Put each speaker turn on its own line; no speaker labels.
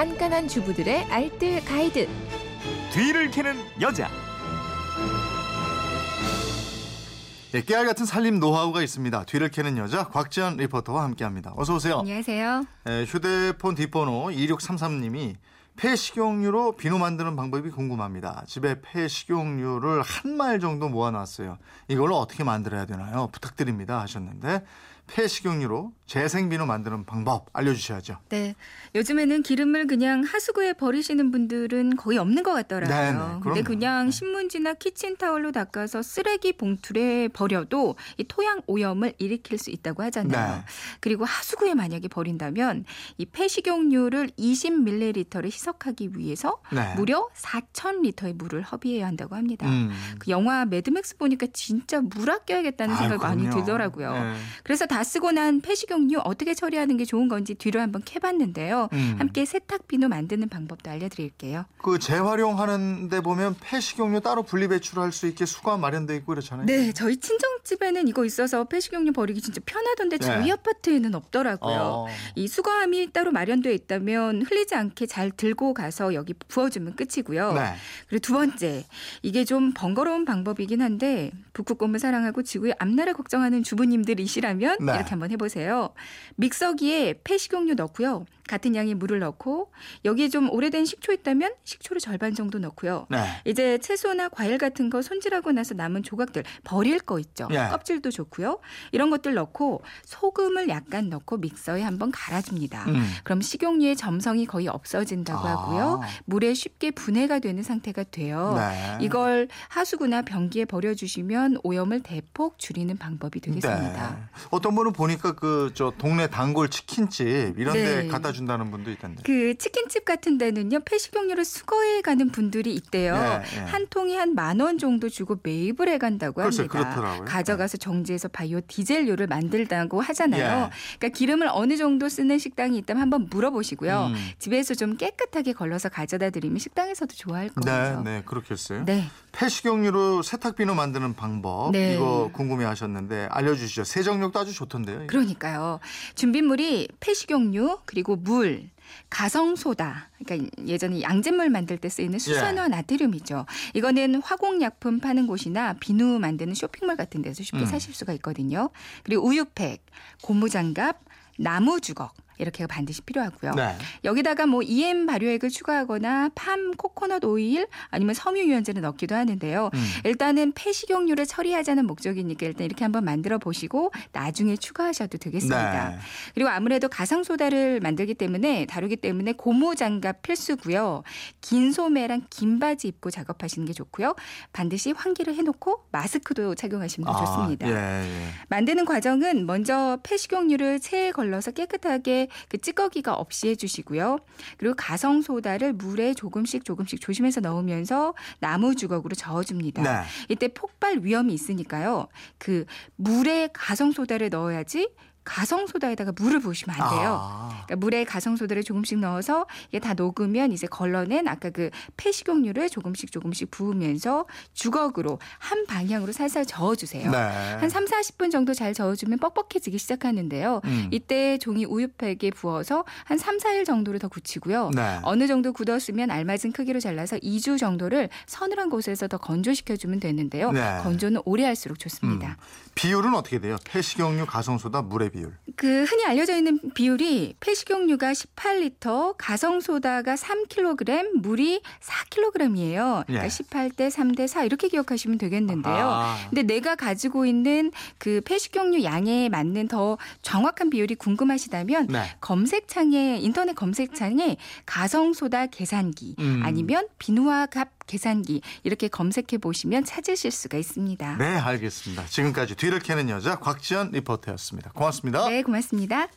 깐깐한 주부들의 알뜰 가이드.
뒤를 캐는 여자.
예, 깨알 같은 살림 노하우가 있습니다. 뒤를 캐는 여자 곽지연 리포터와 함께합니다. 어서 오세요.
안녕하세요.
예, 휴대폰 뒷번호 2633님이 폐식용유로 비누 만드는 방법이 궁금합니다. 집에 폐식용유를 한 말 정도 모아놨어요. 이걸로 어떻게 만들어야 되나요? 부탁드립니다 하셨는데 폐식용유로 재생비누 만드는 방법 알려주셔야죠.
네. 요즘에는 기름을 그냥 하수구에 버리시는 분들은 거의 없는 것 같더라고요.
네네,
근데
그럼요.
그냥 신문지나 키친타월로 닦아서 쓰레기 봉투에 버려도 이 토양 오염을 일으킬 수 있다고 하잖아요.
네.
그리고 하수구에 만약에 버린다면 이 폐식용유를 20ml를 희석하기 위해서
네.
무려 4,000리터의 물을 허비해야 한다고 합니다.
음.
그 영화 매드맥스 보니까 진짜 물 아껴야겠다는 생각 많이
그럼요.
들더라고요.
네.
그래서 다 쓰고 난 폐식용유 어떻게 처리하는 게 좋은 건지 뒤로 한번 캐봤는데요.
음.
함께 세탁 비누 만드는 방법도 알려드릴게요.
그 재활용하는데 보면 폐식용유 따로 분리 배출할 수 있게 수거함 마련돼 있고 그렇잖아요.
네, 저희 친정집에는 이거 있어서 폐식용유 버리기 진짜 편하던데 저희
네.
아파트에는 없더라고요.
어.
이 수거함이 따로 마련되어 있다면 흘리지 않게 잘 들고 가서 여기 부어주면 끝이고요.
네.
그리고 두 번째, 이게 좀 번거로운 방법이긴 한데 북극곰을 사랑하고 지구의 앞날을 걱정하는 주부님들이시라면
네.
이렇게 한번 해보세요. 믹서기에 폐식용유 넣고요. 같은 양의 물을 넣고 여기에 좀 오래된 식초 있다면 식초를 절반 정도 넣고요.
네.
이제 채소나 과일 같은 거 손질하고 나서 남은 조각들 버릴 거 있죠.
예.
껍질도 좋고요. 이런 것들 넣고 소금을 약간 넣고 믹서에 한번 갈아줍니다.
음.
그럼 식용유의 점성이 거의 없어진다고
아.
하고요. 물에 쉽게 분해가 되는 상태가 돼요.
네.
이걸 하수구나 변기에 버려주시면 오염을 대폭 줄이는 방법이 되겠습니다.
네. 어떤 분은 보니까 그 저 동네 단골 치킨집 이런 데
네.
갖다 준다는 분도 있던데.
그 치킨집 같은 데는요 폐식용유를 수거해 가는 분들이 있대요.
예, 예.
한 통이 한만 원 정도 주고 매입을 해 간다고
글쎄,
합니다.
그렇더라고요.
가져가서 정지해서 바이오 디젤유를 만들다고 하잖아요.
예.
그러니까 기름을 어느 정도 쓰는 식당이 있다면 한번 물어보시고요.
음.
집에서 좀 깨끗하게 걸러서 가져다 드리면 식당에서도 좋아할
네,
거예요.
네, 그렇겠어요.
네.
폐식용유로 세탁비누 만드는 방법
네.
이거 궁금해하셨는데 알려주시죠. 세정력도 아주 좋던데요. 이거.
그러니까요. 준비물이 폐식용유 그리고 물, 가성소다. 그러니까 예전에 양잿물 만들 때 쓰이는 수산화
예.
나트륨이죠. 이거는 화공약품 파는 곳이나 비누 만드는 쇼핑몰 같은 데서 쉽게
음.
사실 수가 있거든요. 그리고 우유팩, 고무장갑, 나무 주걱 이렇게가 반드시 필요하고요.
네.
여기다가 뭐 EM 발효액을 추가하거나 팜 코코넛 오일 아니면 섬유 유연제를 넣기도 하는데요.
음.
일단은 폐식용유를 처리하자는 목적이니까 일단 이렇게 한번 만들어 보시고 나중에 추가하셔도 되겠습니다.
네.
그리고 아무래도 가상 소다를 만들기 때문에 다루기 때문에 고무 장갑 필수고요. 긴 소매랑 긴 바지 입고 작업하시는 게 좋고요. 반드시 환기를 해놓고 마스크도 착용하시면 더 좋습니다.
아, 예, 예.
만드는 과정은 먼저 폐식용유를 체에 걸러서 깨끗하게 그 찌꺼기가 없이 해주시고요. 그리고 가성 소다를 물에 조금씩 조금씩 조심해서 넣으면서 나무 주걱으로 저어줍니다.
네.
이때 폭발 위험이 있으니까요. 그 물에 가성 소다를 넣어야지 가성 소다에다가 물을 부으시면 안 돼요.
아,
그러니까 물에 가성소다를 조금씩 넣어서 이게 다 녹으면 이제 걸러낸 아까 그 폐식용유를 조금씩 조금씩 부으면서 주걱으로 한 방향으로 살살 저어주세요.
네.
한 3, 40분 정도 잘 저어주면 뻑뻑해지기 시작하는데요.
음.
이때 종이 우유팩에 부어서 한 3, 4일 정도를 더 굳히고요.
네.
어느 정도 굳었으면 알맞은 크기로 잘라서 2주 정도를 서늘한 곳에서 더 건조시켜주면 되는데요.
네.
건조는 오래 할수록 좋습니다.
비율은 어떻게 돼요? 폐식용유, 가성소다, 물의 비율.
그 흔히 알려져 있는 비율이 폐 식용유가 18리터, 가성소다가 3kg, 물이 4kg이에요. 그러니까
예.
18대 3대 4 이렇게 기억하시면 되겠는데요.
아.
근데 내가 가지고 있는 그 폐식용유 양에 맞는 더 정확한 비율이 궁금하시다면
네.
검색창에 인터넷 검색창에 가성소다 계산기
음.
아니면 비누화갑 계산기 이렇게 검색해 보시면 찾으실 수가 있습니다.
네, 알겠습니다. 지금까지 뒤를 캐는 여자 곽지연 리포터였습니다. 고맙습니다.
네, 고맙습니다.